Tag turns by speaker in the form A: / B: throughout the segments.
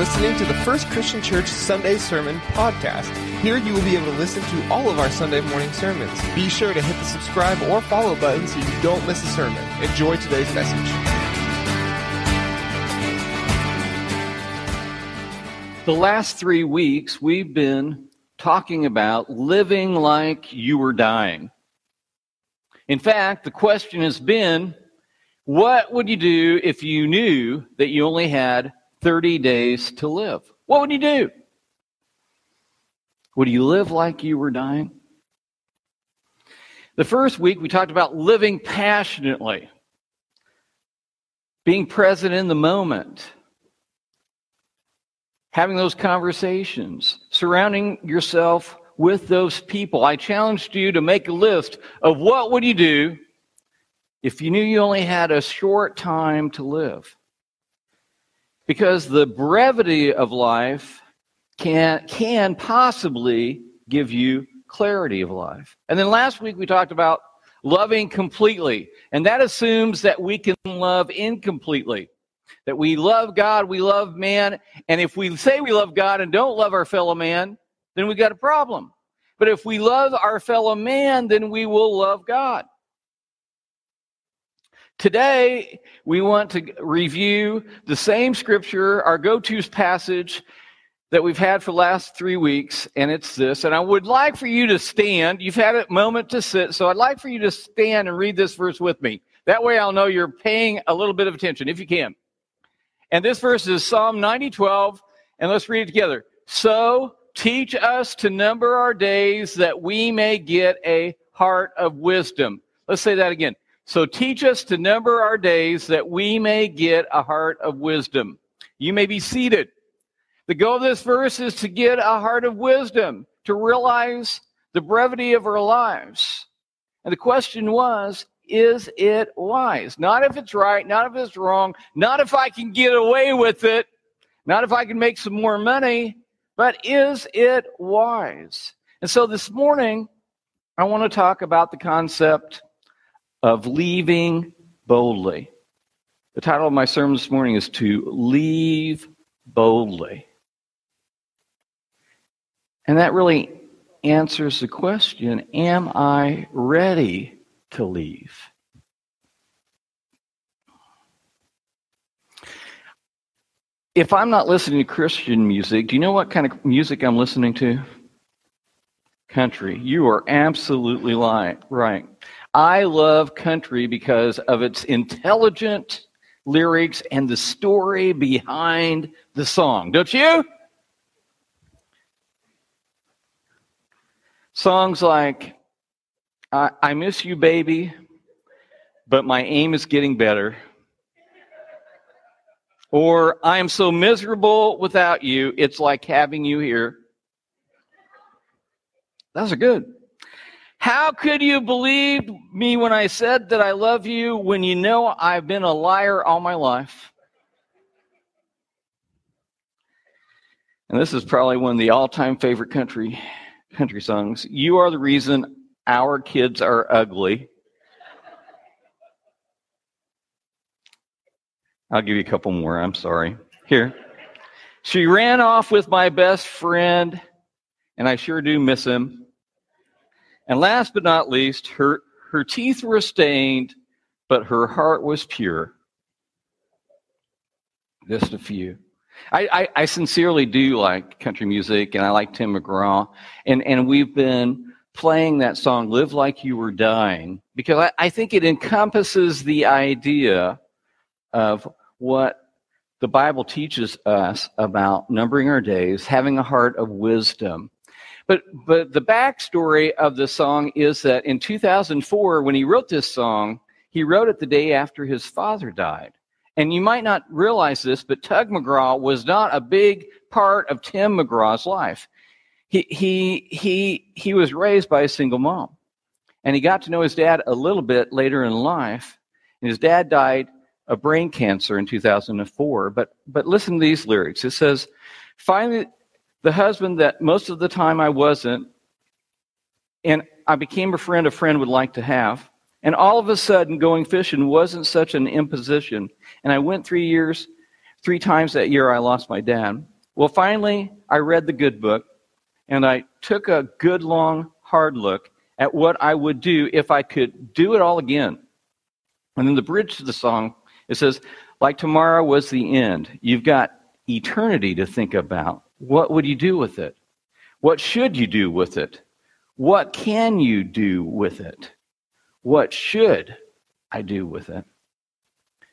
A: listening to the First Christian Church Sunday Sermon Podcast. Here you will be able to listen to all of our Sunday morning sermons. Be sure to hit the subscribe or follow button so you don't miss a sermon. Enjoy today's message.
B: The last three weeks, we've been talking about living like you were dying. In fact, the question has been what would you do if you knew that you only had 30 days to live? What would you do? Would you live like you were dying? The first week, we talked about living passionately, being present in the moment, having those conversations, surrounding yourself with those people. I challenged you to make a list of what would you do if you knew you only had a short time to live. Because the brevity of life can, can possibly give you clarity of life. And then last week we talked about loving completely. And that assumes that we can love incompletely. That we love God, we love man. And if we say we love God and don't love our fellow man, then we've got a problem. But if we love our fellow man, then we will love God. Today, we want to review the same scripture, our go to passage that we've had for the last three weeks, and it's this. And I would like for you to stand. You've had a moment to sit, so I'd like for you to stand and read this verse with me. That way I'll know you're paying a little bit of attention, if you can. And this verse is Psalm 90 12, and let's read it together. So teach us to number our days that we may get a heart of wisdom. Let's say that again. So teach us to number our days that we may get a heart of wisdom. You may be seated. The goal of this verse is to get a heart of wisdom, to realize the brevity of our lives. And the question was, is it wise? Not if it's right, not if it's wrong, not if I can get away with it, not if I can make some more money, but is it wise? And so this morning, I want to talk about the concept of leaving boldly. The title of my sermon this morning is To Leave Boldly. And that really answers the question Am I ready to leave? If I'm not listening to Christian music, do you know what kind of music I'm listening to? Country. You are absolutely right. I love country because of its intelligent lyrics and the story behind the song. Don't you? Songs like I, I Miss You, Baby, but my aim is getting better. Or I am so miserable without you, it's like having you here. Those are good. How could you believe me when I said that I love you when you know I've been a liar all my life? And this is probably one of the all-time favorite country country songs. You are the reason our kids are ugly. I'll give you a couple more. I'm sorry. Here. She ran off with my best friend, and I sure do miss him. And last but not least, her, her teeth were stained, but her heart was pure. Just a few. I, I, I, sincerely do like country music, and I like Tim McGraw. And, and we've been playing that song, Live Like You Were Dying, because I, I think it encompasses the idea of what the Bible teaches us about numbering our days, having a heart of wisdom, but, but the backstory of the song is that in 2004, when he wrote this song, he wrote it the day after his father died. And you might not realize this, but Tug McGraw was not a big part of Tim McGraw's life. He, he, he, he was raised by a single mom. And he got to know his dad a little bit later in life. And his dad died of brain cancer in 2004. But, but listen to these lyrics. It says, Finally, the husband that most of the time I wasn't, and I became a friend a friend would like to have. And all of a sudden, going fishing wasn't such an imposition. And I went three years, Three times that year, I lost my dad. Well, finally, I read the good book and I took a good, long, hard look at what I would do if I could do it all again. And in the bridge to the song, it says, like tomorrow was the end. You've got eternity to think about. What would you do with it? What should you do with it? What can you do with it? What should I do with it?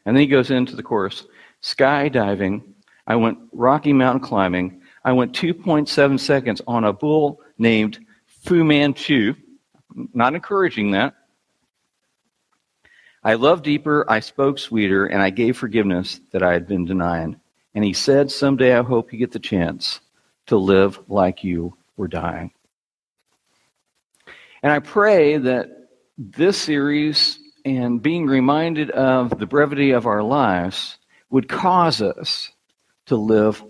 B: And then he goes into the chorus skydiving. I went Rocky Mountain climbing. I went 2.7 seconds on a bull named Fu Manchu. Not encouraging that. I loved deeper, I spoke sweeter, and I gave forgiveness that I had been denying. And he said, Someday I hope you get the chance to live like you were dying. And I pray that this series and being reminded of the brevity of our lives would cause us to live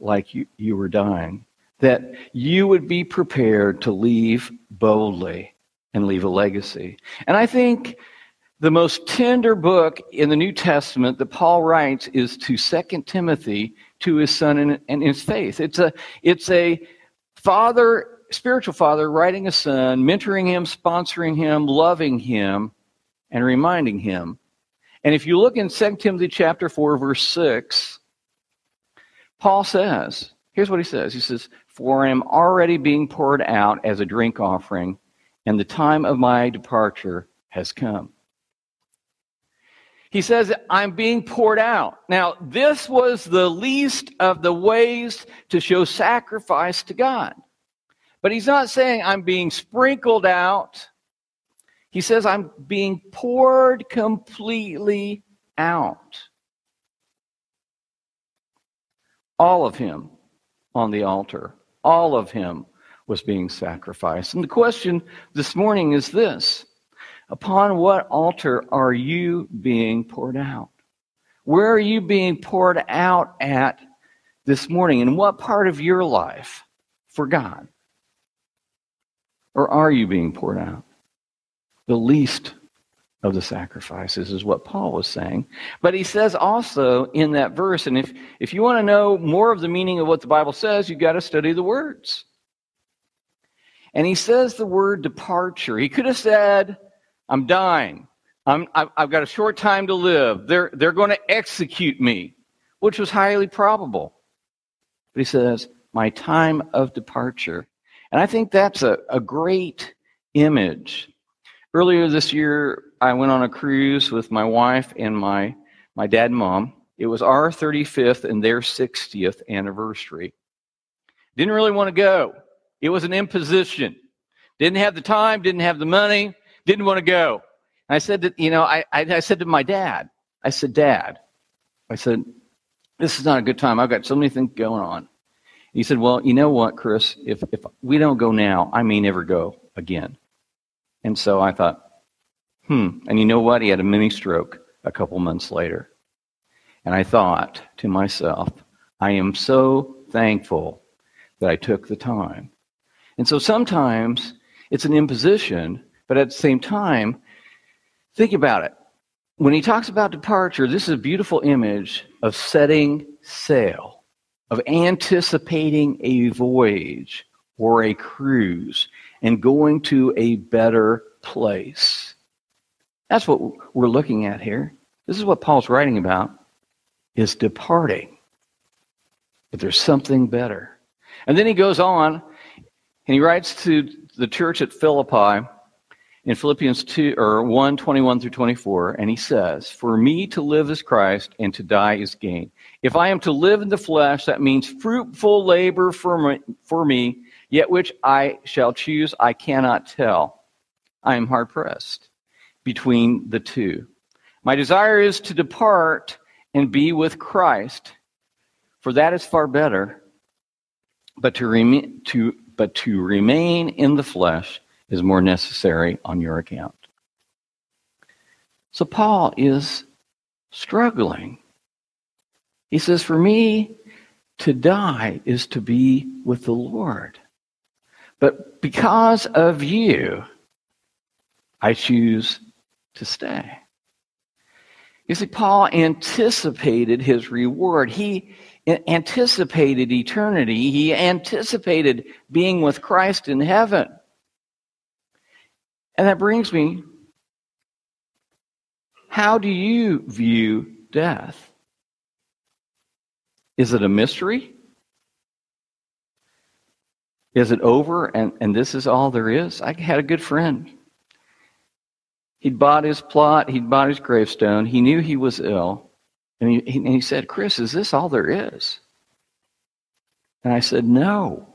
B: like you, you were dying. That you would be prepared to leave boldly and leave a legacy. And I think the most tender book in the New Testament that Paul writes is to Second Timothy to his son and, his faith. It's a, it's a father spiritual father writing a son, mentoring him, sponsoring him, loving him, and reminding him. And if you look in 2 Timothy chapter 4, verse 6, Paul says, here's what he says. He says, For I am already being poured out as a drink offering, and the time of my departure has come. He says, I'm being poured out. Now, this was the least of the ways to show sacrifice to God. But he's not saying I'm being sprinkled out. He says I'm being poured completely out. All of him on the altar, all of him was being sacrificed. And the question this morning is this Upon what altar are you being poured out? Where are you being poured out at this morning? In what part of your life for God? Or are you being poured out? The least of the sacrifices is what Paul was saying. But he says also in that verse, and if, if you want to know more of the meaning of what the Bible says, you've got to study the words. And he says the word departure. He could have said, I'm dying. I'm, I've got a short time to live. They're, they're going to execute me, which was highly probable. But he says, my time of departure. And I think that's a, a great image. Earlier this year, I went on a cruise with my wife and my, my dad and mom. It was our 35th and their 60th anniversary. Didn't really want to go. It was an imposition. Didn't have the time, didn't have the money, didn't want to go. And I said that, you know, I, I, I said to my dad, I said, Dad, I said, this is not a good time. I've got so many things going on. He said, Well, you know what, Chris? If, if we don't go now, I may never go again. And so I thought, hmm. And you know what? He had a mini stroke a couple months later. And I thought to myself, I am so thankful that I took the time. And so sometimes it's an imposition, but at the same time, think about it. When he talks about departure, this is a beautiful image of setting sail of anticipating a voyage or a cruise and going to a better place. That's what we're looking at here. This is what Paul's writing about is departing. But there's something better. And then he goes on and he writes to the church at Philippi in Philippians 2 or 1 21 through 24, and he says, For me to live is Christ, and to die is gain. If I am to live in the flesh, that means fruitful labor for me, for me, yet which I shall choose, I cannot tell. I am hard pressed between the two. My desire is to depart and be with Christ, for that is far better. But to, remain, to, but to remain in the flesh is more necessary on your account. So Paul is struggling. He says, For me, to die is to be with the Lord. But because of you, I choose to stay. You see, Paul anticipated his reward. He anticipated eternity. He anticipated being with Christ in heaven. And that brings me how do you view death? Is it a mystery? Is it over and, and this is all there is? I had a good friend. He'd bought his plot, he'd bought his gravestone, he knew he was ill. And he, and he said, Chris, is this all there is? And I said, No.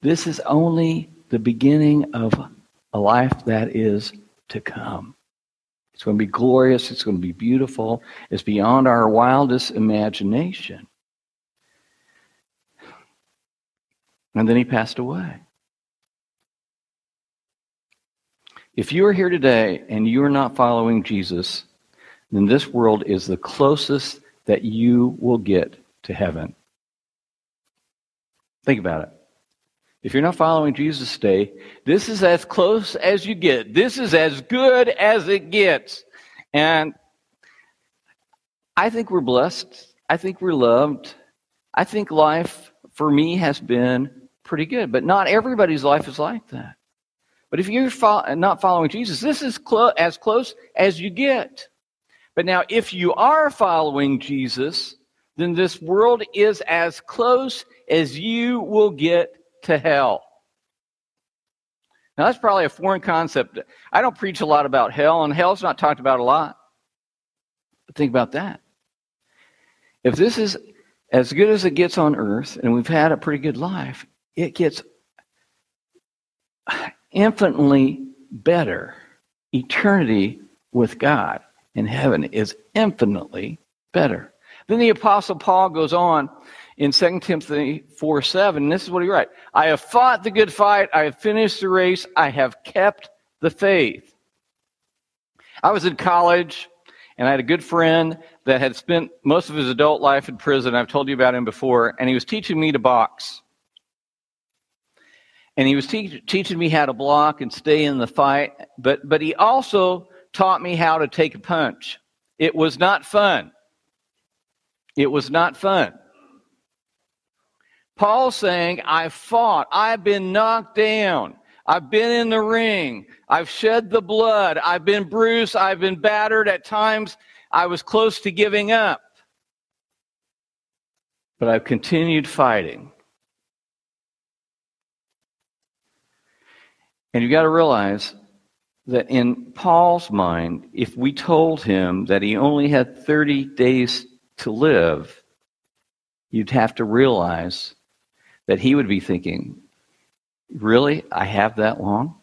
B: This is only the beginning of a life that is to come. It's going to be glorious. It's going to be beautiful. It's beyond our wildest imagination. And then he passed away. If you are here today and you are not following Jesus, then this world is the closest that you will get to heaven. Think about it. If you're not following Jesus today, this is as close as you get. This is as good as it gets. And I think we're blessed. I think we're loved. I think life for me has been pretty good, but not everybody's life is like that. But if you're fo- not following Jesus, this is clo- as close as you get. But now, if you are following Jesus, then this world is as close as you will get to hell. Now, that's probably a foreign concept. I don't preach a lot about hell, and hell's not talked about a lot. But think about that. If this is as good as it gets on earth, and we've had a pretty good life, it gets infinitely better. Eternity with God in heaven is infinitely better. Then the Apostle Paul goes on in 2 Timothy 4 7, this is what he writes I have fought the good fight, I have finished the race, I have kept the faith. I was in college, and I had a good friend that had spent most of his adult life in prison. I've told you about him before, and he was teaching me to box. And he was te- teaching me how to block and stay in the fight. But but he also taught me how to take a punch. It was not fun. It was not fun paul saying i fought. I've been knocked down. I've been in the ring. I've shed the blood. I've been bruised. I've been battered. At times i was close to giving up. But i've continued fighting. And you've got to realize that in Paul's mind, if we told him that he only had 30 days to live, you'd have to realize that he would be thinking, Really? I have that long?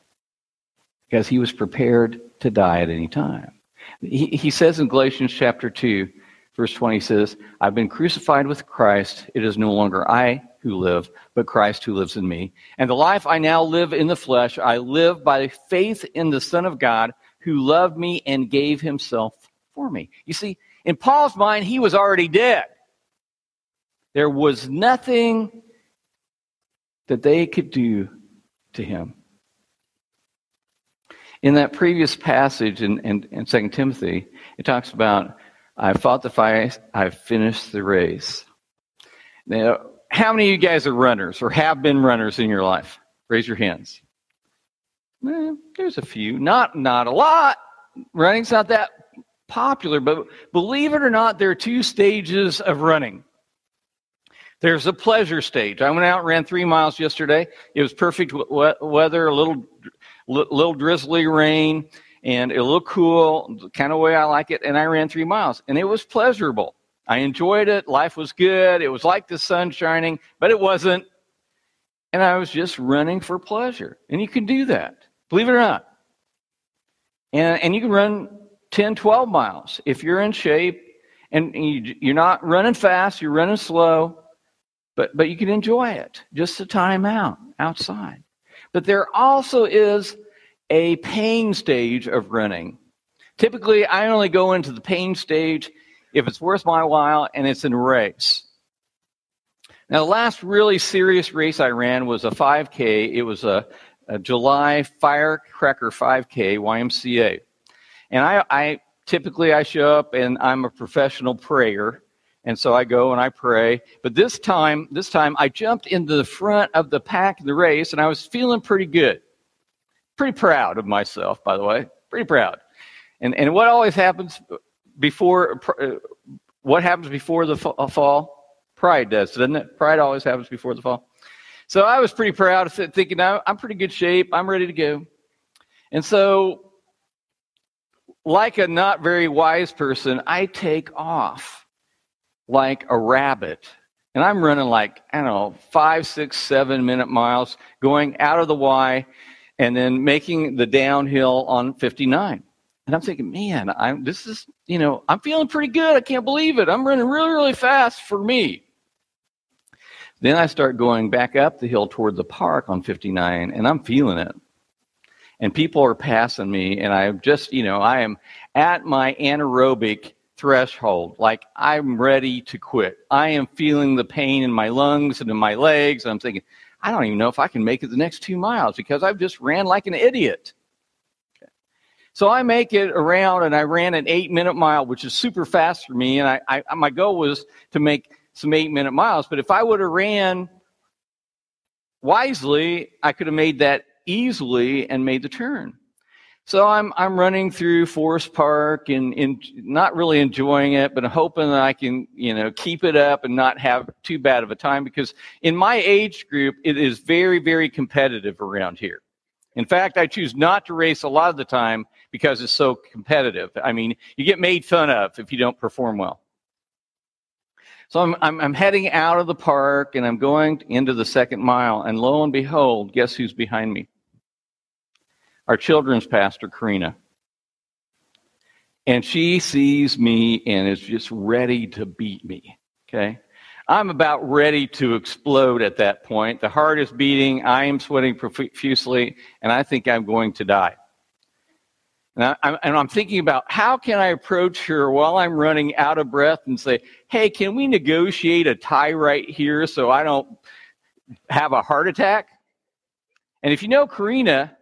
B: Because he was prepared to die at any time. He, he says in Galatians chapter 2, verse 20, he says, I've been crucified with Christ. It is no longer I who live, but Christ who lives in me. And the life I now live in the flesh, I live by faith in the Son of God who loved me and gave himself for me. You see, in Paul's mind, he was already dead. There was nothing that they could do to him. In that previous passage in, in, in 2 Timothy, it talks about, I fought the fight, I've finished the race. Now, how many of you guys are runners or have been runners in your life? Raise your hands. Eh, there's a few. Not not a lot. Running's not that popular, but believe it or not, there are two stages of running. There's a pleasure stage. I went out and ran three miles yesterday. It was perfect weather, a little little drizzly rain, and a little cool, the kind of way I like it. And I ran three miles, and it was pleasurable. I enjoyed it. Life was good. It was like the sun shining, but it wasn't. And I was just running for pleasure. And you can do that, believe it or not. And, and you can run 10, 12 miles if you're in shape and you, you're not running fast, you're running slow, but, but you can enjoy it just to time out outside. But there also is a pain stage of running. Typically, I only go into the pain stage if it's worth my while and it's in a race. Now, the last really serious race I ran was a 5K. It was a, a July Firecracker 5K YMCA. And I, I, typically I show up and I'm a professional prayer. And so I go and I pray. But this time, this time I jumped into the front of the pack in the race and I was feeling pretty good. Pretty proud of myself, by the way. Pretty proud. And, and what always happens before, uh, what happens before the fall? Pride does, doesn't it? Pride always happens before the fall. So I was pretty proud, thinking, I'm pretty good shape. I'm ready to go. And so, like a not very wise person, I take off like a rabbit. And I'm running like, I don't know, five, six, seven minute miles, going out of the Y and then making the downhill on 59. And I'm thinking, man, I'm this is, you know, I'm feeling pretty good. I can't believe it. I'm running really, really fast for me. Then I start going back up the hill toward the park on 59, and I'm feeling it. And people are passing me, and I'm just, you know, I am at my anaerobic threshold. Like I'm ready to quit. I am feeling the pain in my lungs and in my legs. And I'm thinking, I don't even know if I can make it the next two miles because I've just ran like an idiot. So I make it around and I ran an eight minute mile, which is super fast for me. And I, I my goal was to make some eight minute miles. But if I would have ran wisely, I could have made that easily and made the turn. So I'm I'm running through Forest Park and, not really enjoying it, but I'm hoping that I can you know keep it up and not have too bad of a time because in my age group it is very very competitive around here. In fact, I choose not to race a lot of the time because it's so competitive. I mean, you get made fun of if you don't perform well. So I'm, I'm, I'm, heading out of the park and I'm going into the second mile, and lo and behold, guess who's behind me? Our children's pastor, Karina. And she sees me and is just ready to beat me. Okay? I'm about ready to explode at that point. The heart is beating, I am sweating profusely, and I think I'm going to die. And, I, am thinking about how can I approach her while I'm running out of breath and say, hey, can we negotiate a tie right here so I don't have a heart attack? And if you know Karina,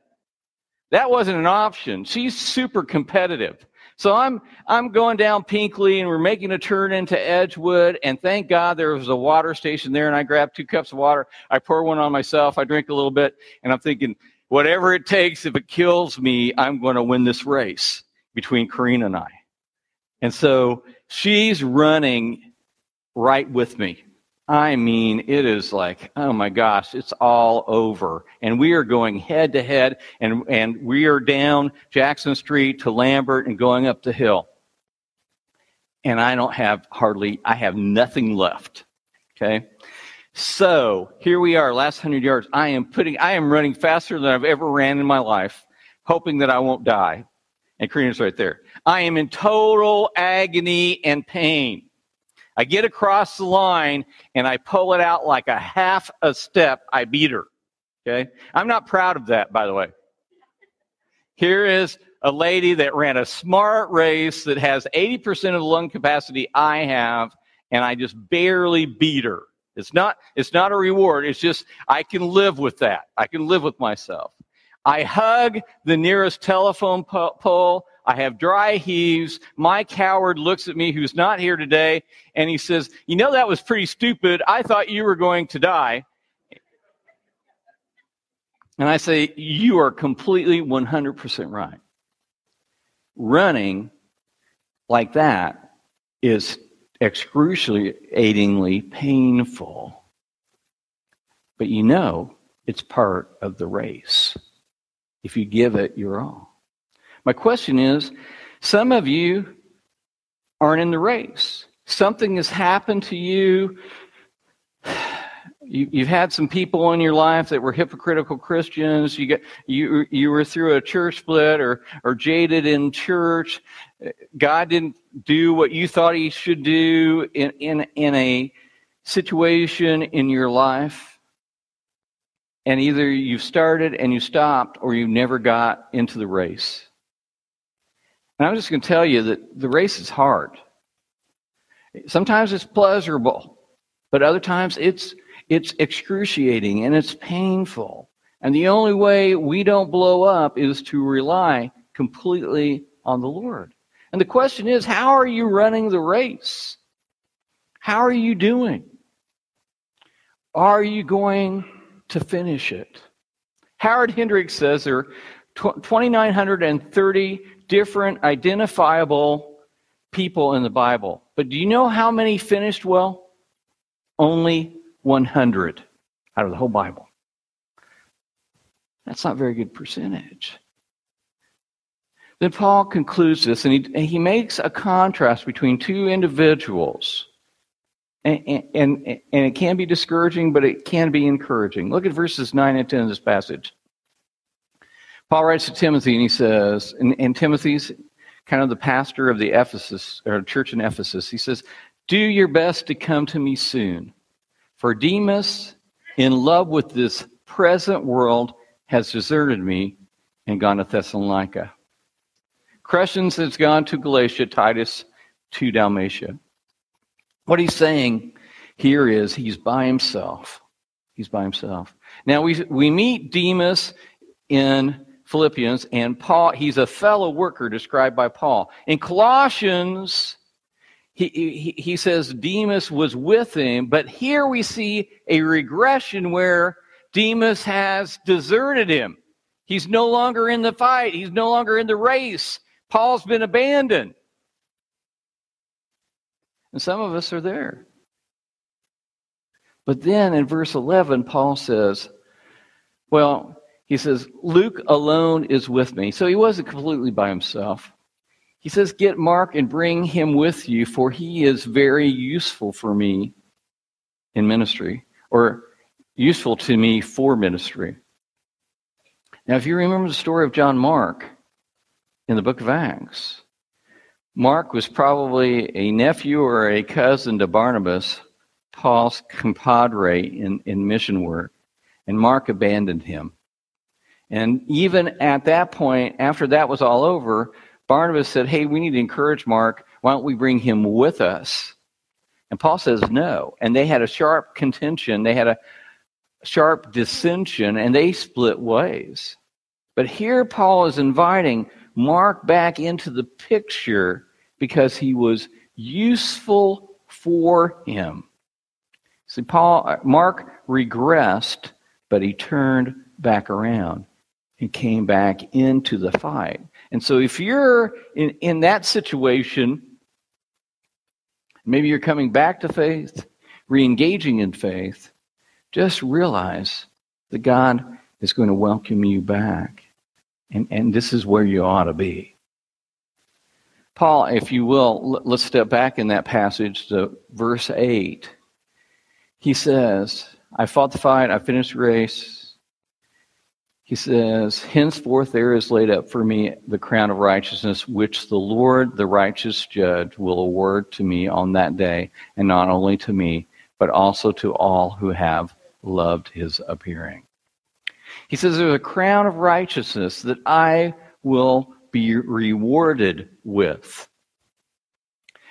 B: that wasn't an option. She's super competitive. So I'm I'm going down Pinkley and we're making a turn into Edgewood and thank God there was a water station there and I grabbed two cups of water. I pour one on myself. I drink a little bit and I'm thinking whatever it takes, if it kills me, I'm going to win this race between Karina and I. And so she's running right with me. I mean, it is like, oh my gosh, it's all over. And we are going head to head, and, and we are down Jackson Street to Lambert and going up the hill. And I don't have hardly, I have nothing left. Okay? So here we are, last hundred yards. I am putting, I am running faster than I've ever ran in my life, hoping that I won't die. And Karina's right there. I am in total agony and pain. I get across the line and I pull it out like a half a step. I beat her. Okay. I'm not proud of that, by the way. Here is a lady that ran a smart race that has 80% of the lung capacity I have, and I just barely beat her. It's not, it's not a reward. It's just, I can live with that. I can live with myself. I hug the nearest telephone pole. I have dry heaves. My coward looks at me, who's not here today, and he says, You know, that was pretty stupid. I thought you were going to die. And I say, You are completely 100% right. Running like that is excruciatingly painful. But you know it's part of the race if you give it your all. My question is some of you aren't in the race. Something has happened to you. you have had some people in your life that were hypocritical Christians. You get you you were through a church split or or jaded in church. God didn't do what you thought he should do in, in, in a situation in your life. And either you've started and you stopped or you never got into the race. And I'm just going to tell you that the race is hard. Sometimes it's pleasurable, but other times it's, it's excruciating and it's painful. And the only way we don't blow up is to rely completely on the Lord. And the question is, how are you running the race? How are you doing? Are you going to finish it? Howard Hendricks says there are 2,930 different identifiable people in the Bible. But do you know how many finished well? Only 100 out of the whole Bible. That's not a very good percentage. Then Paul concludes this, and he, and he makes a contrast between two individuals. And, and, and it can be discouraging, but it can be encouraging. Look at verses 9 and 10 of this passage. Paul writes to Timothy, and he says, and, and Timothy's kind of the pastor of the Ephesus, or church in Ephesus, he says, Do your best to come to me soon. For Demas, in love with this present world, has deserted me and gone to Thessalonica. Crescens has gone to Galatia, Titus to Dalmatia. What he's saying here is he's by himself. He's by himself. Now we, we meet Demas in Philippians, and Paul, he's a fellow worker described by Paul. In Colossians, he, he, he says Demas was with him, but here we see a regression where Demas has deserted him. He's no longer in the fight, he's no longer in the race. Paul's been abandoned. And some of us are there. But then in verse 11, Paul says, Well, he says, Luke alone is with me. So he wasn't completely by himself. He says, Get Mark and bring him with you, for he is very useful for me in ministry, or useful to me for ministry. Now, if you remember the story of John Mark in the book of Acts, Mark was probably a nephew or a cousin to Barnabas, Paul's compadre in, in mission work, and Mark abandoned him. And even at that point, after that was all over, Barnabas said, Hey, we need to encourage Mark. Why don't we bring him with us? And Paul says no. And they had a sharp contention, they had a sharp dissension, and they split ways. But here Paul is inviting Mark back into the picture because he was useful for him. See, Paul, Mark regressed, but he turned back around and came back into the fight. And so if you're in, in that situation, maybe you're coming back to faith, re-engaging in faith, just realize that God is going to welcome you back. And, and this is where you ought to be. Paul, if you will, let's step back in that passage to verse 8. He says, I fought the fight, I finished the race, he says, Henceforth there is laid up for me the crown of righteousness, which the Lord, the righteous judge, will award to me on that day, and not only to me, but also to all who have loved his appearing. He says, There's a crown of righteousness that I will be rewarded with.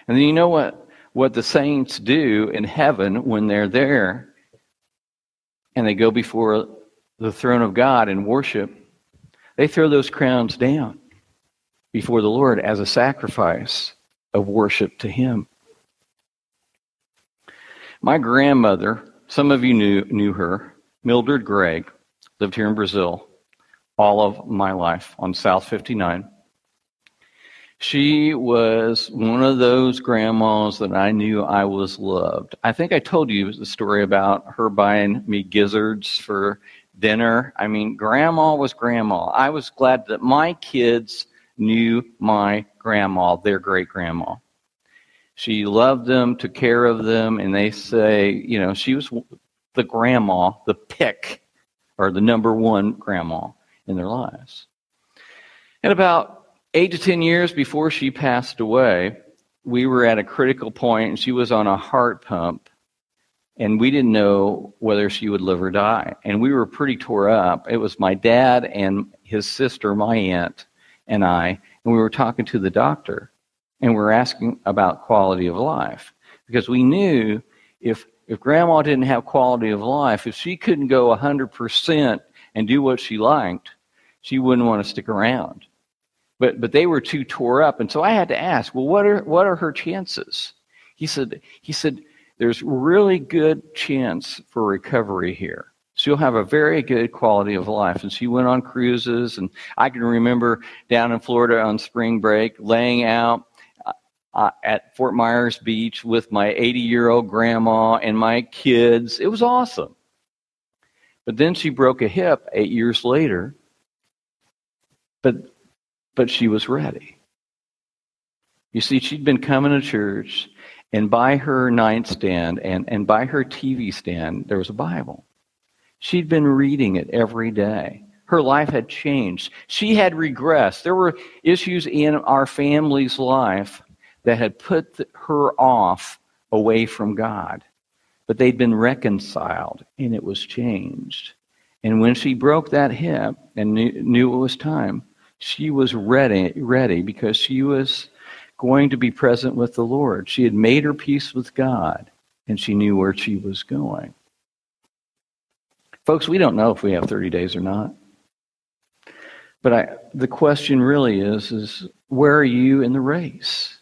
B: And then you know what, what the saints do in heaven when they're there and they go before the throne of God and worship, they throw those crowns down before the Lord as a sacrifice of worship to Him. My grandmother, some of you knew, knew her, Mildred Gregg, lived here in Brazil all of my life on South 59. She was one of those grandmas that I knew I was loved. I think I told you the story about her buying me gizzards for dinner. I mean, grandma was grandma. I was glad that my kids knew my grandma, their great grandma. She loved them, took care of them, and they say, you know, she was the grandma, the pick, or the number one grandma in their lives. And about eight to ten years before she passed away, we were at a critical point, and she was on a heart pump and we didn't know whether she would live or die. And we were pretty tore up. It was my dad and his sister, my aunt, and I, and we were talking to the doctor, and we were asking about quality of life because we knew if if grandma didn't have quality of life, if she couldn't go 100% and do what she liked, she wouldn't want to stick around. but but they were too tore up, and so I had to ask, well, what are what are her chances? He said he said there's really good chance for recovery here. So you'll have a very good quality of life. And she went on cruises, and I can remember down in Florida on spring break, laying out uh, at Fort Myers Beach with my 80 year old grandma and my kids. It was awesome. But then she broke a hip eight years later, but, but she was ready. You see, she'd been coming to church, and by her nightstand and, and by her TV stand, there was a Bible. She'd been reading it every day. Her life had changed. She had regressed. There were issues in our family's life that had put her off away from God. But they'd been reconciled and it was changed. And when she broke that hip and knew, knew it was time, she was ready, ready because she was going to be present with the Lord. She had made her peace with God and she knew where she was going. Folks, we don't know if we have 30 days or not. But I, the question really is, is where are you in the race?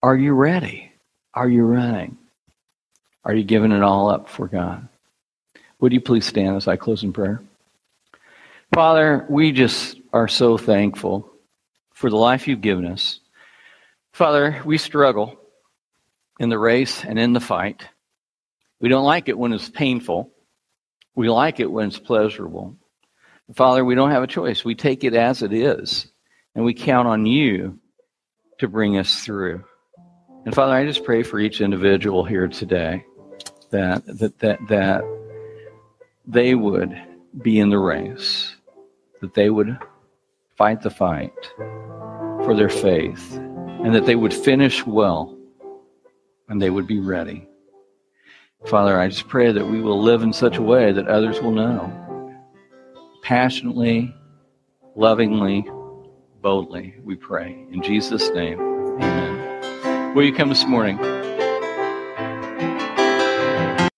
B: Are you ready? Are you running? Are you giving it all up for God? Would you please stand as I close in prayer? Father, we just are so thankful for the life you've given us. Father, we struggle in the race and in the fight. We don't like it when it's painful. We like it when it's pleasurable. Father, we don't have a choice. We take it as it is, and we count on you to bring us through. And Father, I just pray for each individual here today that that that that they would be in the race, that they would fight the fight for their faith, and that they would finish well and they would be ready. Father, I just pray that we will live in such a way that others will know. Passionately, lovingly, boldly, we pray. In Jesus' name, amen. Will you come this morning?